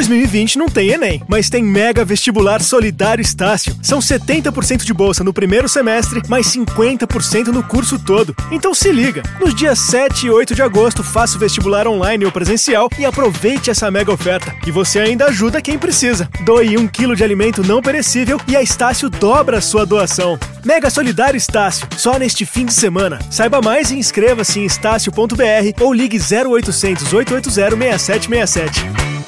2020 não tem Enem, mas tem Mega Vestibular Solidário Estácio. São 70% de bolsa no primeiro semestre, mais 50% no curso todo. Então se liga, nos dias 7 e 8 de agosto faça o vestibular online ou presencial e aproveite essa mega oferta. E você ainda ajuda quem precisa. Doe um quilo de alimento não perecível e a Estácio dobra a sua doação. Mega Solidário Estácio, só neste fim de semana. Saiba mais e inscreva-se em estácio.br ou ligue 0800 880 6767.